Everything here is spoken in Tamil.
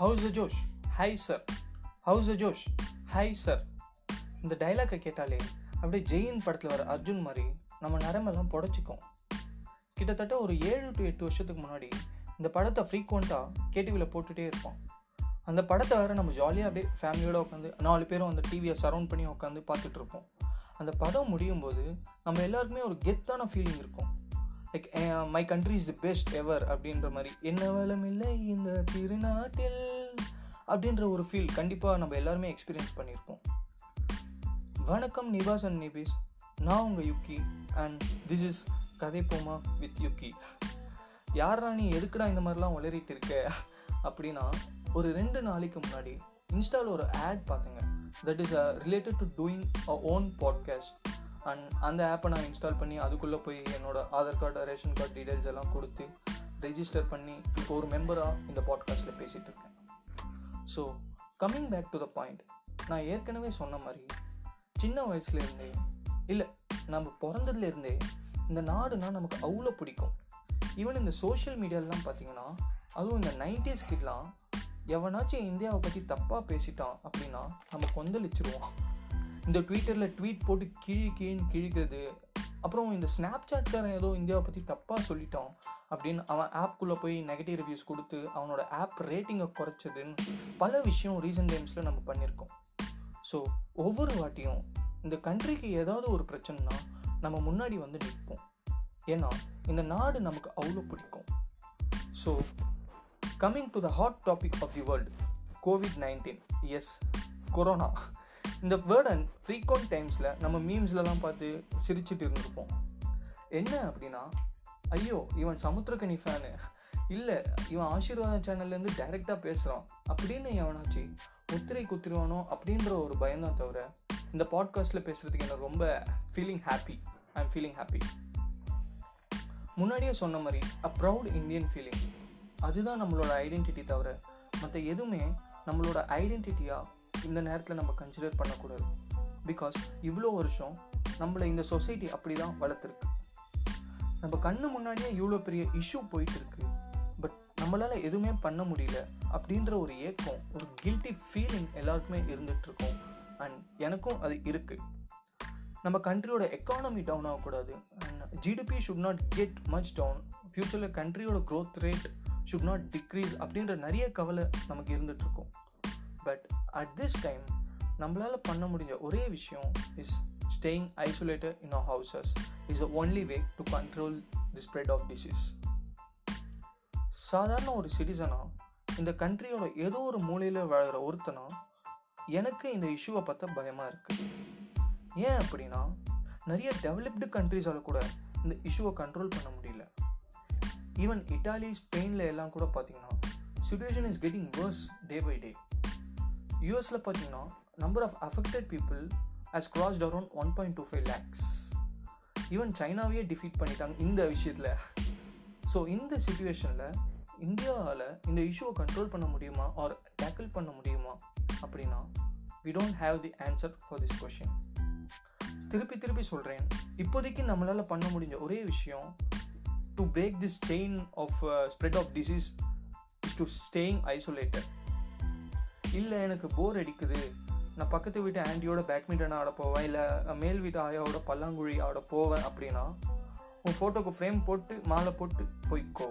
How's the josh high sir how's the josh high sir இந்த டைலாக்கை கேட்டாலே அப்படியே ஜெயின் படத்தில் வர அர்ஜுன் மாதிரி நம்ம நரம்பெல்லாம் புடச்சிக்கும். கிட்டத்தட்ட ஒரு ஏழு டு எட்டு வருஷத்துக்கு முன்னாடி இந்த படத்தை ஃப்ரீக்வெண்ட்டாக கேடிவியில் போட்டுகிட்டே இருப்போம். அந்த படத்தை வேறு நம்ம ஜாலியாக அப்படியே ஃபேமிலியோட உட்காந்து நாலு பேரும் அந்த டிவியை சரௌண்ட் பண்ணி உட்காந்து பார்த்துட்டு இருப்போம். அந்த படம் முடியும் போது நம்ம எல்லாருக்குமே ஒரு கெத்தான ஃபீலிங் இருக்கும். Like my country is the best ever அப்படின்ற மாதிரி. என்ன வளம் இல்லை இந்த திருநாட்டில்? அப்படின்ற ஒரு ஃபீல் கண்டிப்பாக நம்ம எல்லாருமே எக்ஸ்பீரியன்ஸ் பண்ணியிருப்போம் வணக்கம் நிவாஸ் அண்ட் நிபிஸ் நான் உங்கள் யுக்கி அண்ட் திஸ் இஸ் கதை போமா வித் யுக்கி. யாரா நீ எதுக்குடா இந்த மாதிரிலாம் உளறிட்டு இருக்க? அப்படின்னா ஒரு ரெண்டு நாளைக்கு முன்னாடி இன்ஸ்டாவில் ஒரு ஆட் பார்த்தேங்க that is related to doing a own podcast and அந்த ஆப்பை நான் இன்ஸ்டால் பண்ணி அதுக்குள்ளே போய் என்னோடய Aadhaar card ration card details எல்லாம் கொடுத்து ரெஜிஸ்டர் பண்ணி இப்போ ஒரு மெம்பராக இந்த பாட்காஸ்ட்டில் பேசிகிட்டு இருக்கேன். So coming back to the point நான் ஏற்கனவே சொன்ன மாதிரி சின்ன வயசுலேருந்தே இல்லை நம்ம பிறந்ததுலேருந்தே இந்த நாடுனா நமக்கு அவ்வளோ பிடிக்கும். ஈவன் இந்த சோஷியல் மீடியாலலாம் பார்த்தீங்கன்னா அதுவும் இந்த நைன்டிஸ் கிட்லாம் எவனாச்சும் இந்தியாவை பற்றி தப்பாக பேசிட்டான் அப்படின்னா நம்ம கொந்தளிச்சிருவோம். இந்த ட்விட்டரில் ட்வீட் போட்டு கிழி கீழ்னு கிழிக்கிறது அப்புறம் இந்த ஸ்னாப் சாட்காரன் ஏதோ இந்தியாவை பற்றி தப்பாக சொல்லிட்டான் அப்படின்னு அவன் ஆப்குள்ளே போய் நெகட்டிவ் ரிவ்யூஸ் கொடுத்து அவனோட ஆப் ரேட்டிங்கை குறைச்சதுன்னு பல விஷயம் ரீசன்ட் டைம்ஸில் நம்ம பண்ணியிருக்கோம். ஸோ ஒவ்வொரு வாட்டியும் இந்த கண்ட்ரிக்கு ஏதாவது ஒரு பிரச்சனைனா நம்ம முன்னாடி வந்து நிற்போம். ஏன்னா இந்த நாடு நமக்கு அவ்வளோ பிடிக்கும். So coming to the hot topic of the world COVID nineteen is corona இந்த வேர்டை ஃப்ரீக்வெண்ட் டைம்ஸில் நம்ம மீம்ஸ்லலாம் பார்த்து சிரிச்சிட்டு இருந்திருப்போம். என்ன அப்படின்னா ஐயோ இவன் சமுத்திரக்கனி ஃபேனு இல்லை இவன் ஆசீர்வாத சேனல்லேருந்து டைரெக்டாக பேசுகிறான் அப்படின்னு எவனாச்சு முத்திரை குத்திருவானோ அப்படின்ற ஒரு பயம்தான் தவிர இந்த பாட்காஸ்ட்டில் பேசுகிறதுக்கு எனக்கு ரொம்ப feeling happy I am feeling happy முன்னாடியே சொன்ன மாதிரி அ ப்ரௌட் இந்தியன் ஃபீலிங் அதுதான் நம்மளோட ஐடென்டிட்டி தவிர மற்ற எதுவுமே நம்மளோட ஐடென்டிட்டியாக இந்த நேரத்தில் நம்ம கன்சிடர் பண்ணக்கூடாது. பிகாஸ் இவ்வளோ வருஷம் நம்மளை இந்த சொசைட்டி அப்படி தான் வளர்த்துருக்கு. நம்ம கண்ணு முன்னாடியே இவ்வளோ பெரிய இஷ்யூ போயிட்டு இருக்கு பட் நம்மளால் எதுவுமே பண்ண முடியல அப்படின்ற ஒரு ஏக்கம் ஒரு கில்ட்டி ஃபீலிங் எல்லாருக்குமே இருந்துகிட்ருக்கோம் அண்ட் எனக்கும் அது இருக்குது நம்ம கண்ட்ரியோட எக்கானமி டவுன் ஆகக்கூடாது. And GDP should not get much down ஃப்யூச்சரில் கண்ட்ரியோட growth rate should not decrease அப்படின்ற நிறைய கவலை நமக்கு இருந்துகிட்ருக்கோம் பட் அட் திஸ் டைம் நம்மளால் பண்ண முடிஞ்ச ஒரே விஷயம் is staying isolated in a houses is a only way to control the spread of disease சாதாரண ஒரு சிட்டிசனாக இந்த கண்ட்ரியோட ஏதோ ஒரு மூலையில் வாழ்கிற ஒருத்தனா எனக்கு இந்த இஷ்யூவை பார்த்தா பயமாக இருக்குது ஏன் அப்படின்னா நிறைய டெவலப்டு கண்ட்ரிஸால் கூட இந்த இஷ்யூவை கண்ட்ரோல் பண்ண முடியல. ஈவன் இட்டாலி ஸ்பெயினில் எல்லாம் கூட பார்த்தீங்கன்னா situation is getting worse day by day யூஎஸில் பார்த்தீங்கன்னா number of affected people has crossed around one point two five lakhs even சைனாவையே defeat பண்ணிட்டாங்க இந்த விஷயத்தில். ஸோ இந்த சுச்சுவேஷனில் இந்தியாவில் இந்த இஷ்யூவை கண்ட்ரோல் பண்ண முடியுமா? ஆர் டேக்கிள் பண்ண முடியுமா? அப்படின்னா we don't have the answer for this question திருப்பி திருப்பி சொல்கிறேன் இப்போதைக்கு நம்மளால் பண்ண முடிஞ்ச ஒரே விஷயம் to break this chain of spread of disease is to staying isolated இல்லை எனக்கு போர் அடிக்குது. நான் பக்கத்து வீட்டு ஆண்டியோட பேட்மிண்டன் ஆட போவேன் இல்லை மேல் வீட்டு ஆயாவோட பல்லாங்குழி ஆட போவேன் அப்படின்னா உன் ஃபோட்டோக்கு ஃப்ரேம் போட்டு மாலை போட்டு போய்க்கோ.